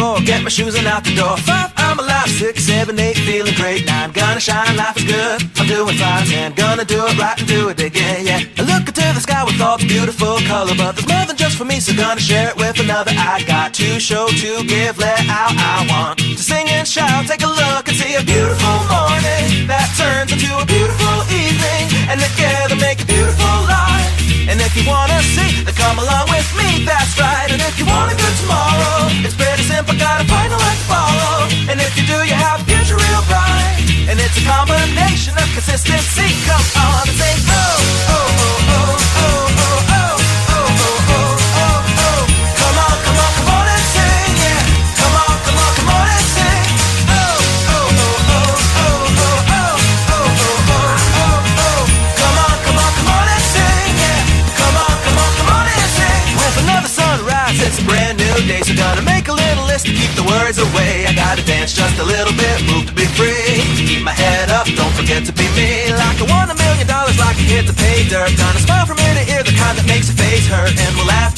four, get my shoes and out the door. Five, I'm alive. Six, seven, eight, feeling great. Nine, gonna shine, life is good. I'm doing fine. Ten, gonna do it right and do it again, yeah. I look into the sky with all the beautiful color, but there's more than just for me, so gonna share it with another. I got to show, to give, let out. I want to sing and shout. Take a look and see a beautiful consistency. Come on oh, oh, oh, oh, oh, oh, oh, oh, oh, oh, oh, oh. Come on, come on, come on and sing, yeah. Come on, come on, come on and sing. Oh, oh, oh, oh, oh, oh, oh, oh, oh, oh, oh, oh. Come on, come on, come on and sing, yeah. Come on, come on, come on and sing. With another sunrise, it's a brand new day, so gonna make a little list to keep the words away. I gotta dance just a little bit, move to be free. Keep my head up, to be me. Like I won a million dollars, like I hit the pay dirt. Gonna smile from ear to ear, the kind that makes your face hurt. And we'll laugh,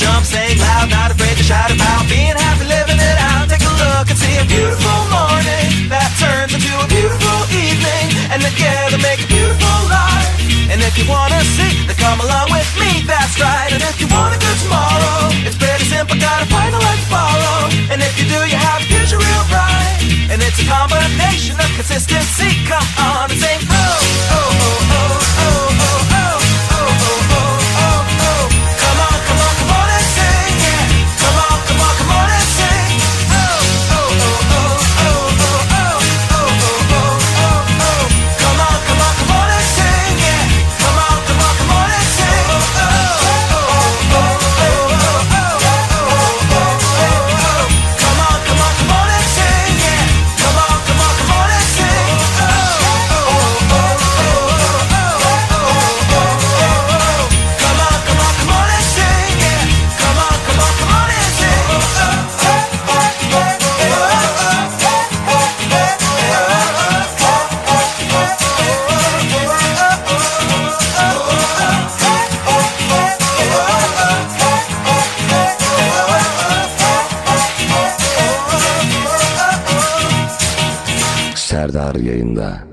Serdar yayında.